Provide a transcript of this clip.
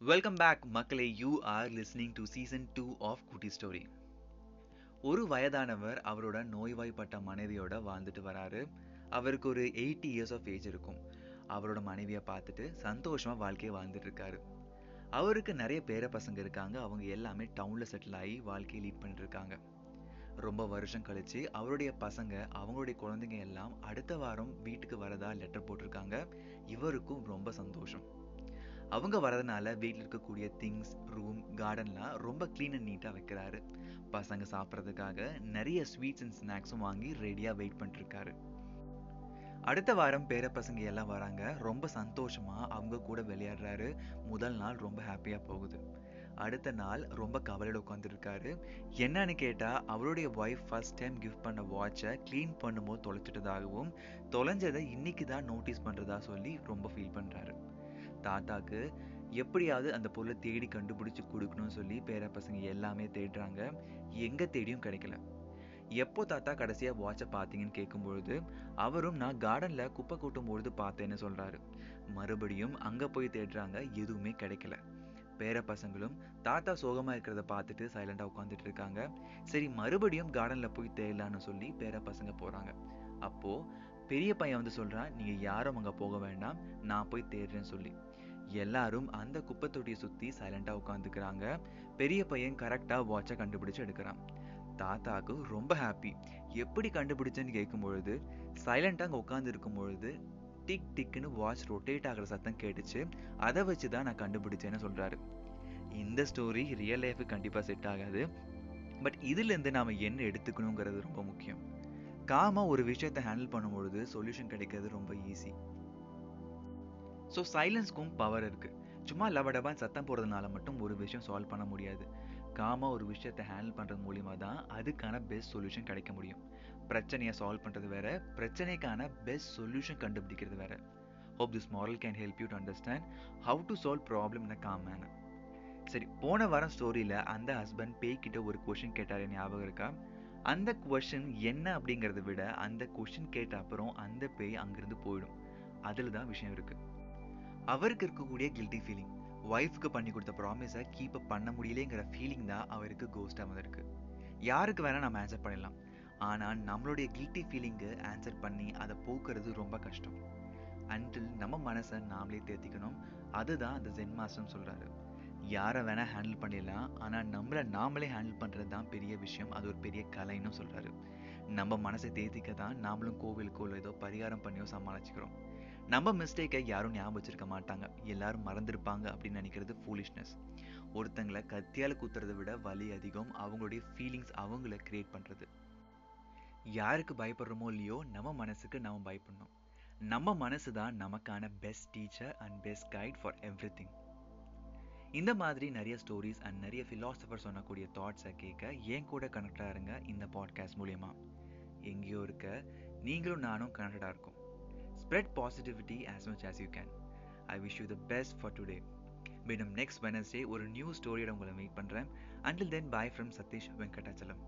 Welcome back மக்களே. You are listening to season two of குட்டி story ஒரு வயதானவர் அவரோட நோய்வாய்ப்பட்ட மனைவியோட வாழ்ந்துட்டு வராரு. அவருக்கு ஒரு எயிட்டி இயர்ஸ் ஆஃப் ஏஜ் இருக்கும். அவரோட மனைவியை பார்த்துட்டு சந்தோஷமா வாழ்க்கையை வாழ்ந்துட்டு இருக்காரு அவருக்கு நிறைய பேர பசங்க இருக்காங்க. அவங்க எல்லாமே டவுன்ல செட்டில் ஆகி வாழ்க்கையை லீட் பண்ணிட்டு இருக்காங்க ரொம்ப வருஷம் கழிச்சு அவருடைய பசங்க அவங்களுடைய குழந்தைங்க எல்லாம் அடுத்த வாரம் வீட்டுக்கு வரதா லெட்டர் போட்டிருக்காங்க. இவருக்கும் ரொம்ப சந்தோஷம். அவங்க வரதுனால வீட்டில் இருக்கக்கூடிய திங்ஸ் ரூம் கார்டன்லாம் ரொம்ப க்ளீன் அண்ட் நீட்டாக வைக்கிறாரு. பசங்க சாப்பிட்றதுக்காக நிறைய ஸ்வீட்ஸ் அண்ட் ஸ்நாக்ஸும் வாங்கி ரெடியாக வெயிட் பண்ணிருக்காரு அடுத்த வாரம் பேர பசங்க எல்லாம் வராங்க. ரொம்ப சந்தோஷமாக அவங்க கூட விளையாடுறாரு. முதல் நாள் ரொம்ப ஹாப்பியாக போகுது. அடுத்த நாள் ரொம்ப கவலையோட உட்காந்துருக்காரு என்னன்னு கேட்டால் அவருடைய ஒய்ஃப் ஃபர்ஸ்ட் டைம் கிஃப்ட் பண்ண வாட்சை க்ளீன் பண்ணும்போது தொலைச்சிட்டதாகவும் தொலைஞ்சதை இன்னைக்கு தான் நோட்டீஸ் பண்ணுறதா சொல்லி ரொம்ப ஃபீல் பண்ணுறாரு தாத்தாக்கு எப்படியாவது அந்த பொருளை தேடி கண்டுபிடிச்சு கொடுக்கணும்னு சொல்லி பேர பசங்க எல்லாமே தேடுறாங்க. எங்க தேடியும் கிடைக்கல. எப்போ தாத்தா கடைசியா வாட்சை பார்த்தீங்கன்னு கேட்கும்பொழுது அவரும் நான் கார்டன்ல குப்பை கூட்டும் பொழுது பார்த்தேன்னு சொல்றாரு. மறுபடியும் அங்க போய் தேடுறாங்க எதுவுமே கிடைக்கல. பேர பசங்களும் தாத்தா சோகமா இருக்கிறத பார்த்துட்டு சைலண்டா உட்காந்துட்டு இருக்காங்க. சரி மறுபடியும் கார்டன்ல போய் தேடலான்னு சொல்லி பேர பசங்க போறாங்க. அப்போ பெரிய பையன் வந்து சொல்றான் நீங்க யாரும் அங்க போக வேண்டாம் நான் போய் தேடுறேன்னு சொல்லி. எல்லாரும் அந்த குப்பை தொட்டியை சுத்தி சைலண்டா உட்காந்துக்கிறாங்க பெரிய பையன் கரெக்டா வாட்சை கண்டுபிடிச்சு எடுக்கிறான். தாத்தாக்கு ரொம்ப ஹாப்பி எப்படி கண்டுபிடிச்சேன்னு கேட்கும் பொழுது சைலண்டா அங்க உட்காந்து இருக்கும் பொழுது டிக் டிக்னு வாட்ச் ரொட்டேட் ஆகிற சத்தம் கேட்டுச்சு. அதை வச்சு தான் நான் கண்டுபிடிச்சேன்னு சொல்றாரு. இந்த ஸ்டோரி ரியல் லைஃபுக்கு கண்டிப்பா செட் ஆகாது. பட் இதுல இருந்து நாம என்ன எடுத்துக்கணுங்கிறது ரொம்ப முக்கியம். காமா ஒரு விஷயத்தை ஹேண்டில் பண்ணும்பொழுது சொல்யூஷன் கிடைக்கிறது ரொம்ப ஈஸி ஸோ சைலன்ஸ்க்கும் பவர் இருக்கு. சும்மா லபடபான்னு சத்தம் போடுறதுனால மட்டும் ஒரு விஷயம் சால்வ் பண்ண முடியாது. காமா ஒரு விஷயத்தை ஹேண்டில் பண்றது மூலியமா தான் அதுக்கான பெஸ்ட் சொல்யூஷன் கிடைக்க முடியும். பிரச்சனையை சால்வ் பண்றது வேற பிரச்சனைக்கான பெஸ்ட் சொல்யூஷன் கண்டுபிடிக்கிறது வேற. Hope this moral can help you to understand how to solve problem in calm manner சரி போன வாரம் ஸ்டோரியில் அந்த ஹஸ்பண்ட் பேய்கிட்ட ஒரு கொஷின் கேட்டாரு ஞாபகம் இருக்கா? அந்த கொஷின் என்ன அப்படிங்கிறத விட அந்த கொஷின் கேட்ட அப்புறம் அந்த பேய் அங்கிருந்து போயிடும். அதில் தான் விஷயம் இருக்கு. அவருக்கு இருக்கக்கூடிய கில்ட்டி ஃபீலிங் ஒய்ஃப்க்கு பண்ணி கொடுத்த ப்ராமிஸை கீப் அப் பண்ண முடியலேங்கிற ஃபீலிங் தான் அவருக்கு கோஸ்டாக வந்திருக்கு. யாருக்கு வேணா நம்ம ஆன்சர் பண்ணிடலாம். ஆனால் நம்மளுடைய கில்ட்டி ஃபீலிங்கு ஆன்சர் பண்ணி அதை போக்குறது ரொம்ப கஷ்டம். அன்டில் நம்ம மனசை நாமளே தேர்த்திக்கணும் அதுதான் அந்த ஜென் மாஸ்டர்னு சொல்றாரு. யாரை வேணால் ஹேண்டில் பண்ணிடலாம். ஆனால் நம்மளை நாமளே ஹேண்டில் பண்ணுறது தான் பெரிய விஷயம். அது ஒரு பெரிய கலைன்னு சொல்கிறாரு நம்ம மனசை தேதிக்க தான் நாமளும் கோவிலுக்கோ இல்லை ஏதோ பரிகாரம் பண்ணியோ சமாளிச்சுக்கிறோம். நம்ம மிஸ்டேக்கை யாரும் ஞாபகம் வச்சிருக்க மாட்டாங்க. எல்லாரும் மறந்துருப்பாங்க அப்படின்னு நினைக்கிறது ஃபூலிஷ்னஸ் ஒருத்தங்களை கத்தியால் குத்துறதை விட வலி அதிகம். அவங்களுடைய ஃபீலிங்ஸ் அவங்கள கிரியேட் பண்ணுறது யாருக்கு பயப்படுறோமோ இல்லையோ நம்ம மனசுக்கு நாம் பயப்படணும். நம்ம மனசு தான் நமக்கான best teacher and best guide for everything இந்த மாதிரி நிறைய ஸ்டோரிஸ் அண்ட் நிறைய ஃபிலாசபர் சொன்னக்கூடிய தாட்ஸை கேட்க ஏன் கூட கனெக்டாக இருங்க இந்த பாட்காஸ்ட் மூலயமா. எங்கேயோ இருக்க நீங்களும் நானும் கனெக்டடாக இருக்கும். Spread positivity as much as you can I wish you the best for today மீண்டும் நெக்ஸ்ட் வெனஸ்டே ஒரு நியூ ஸ்டோரியோட உங்களை மீட் பண்ணுறேன் until then bye from Satish Venkatachalam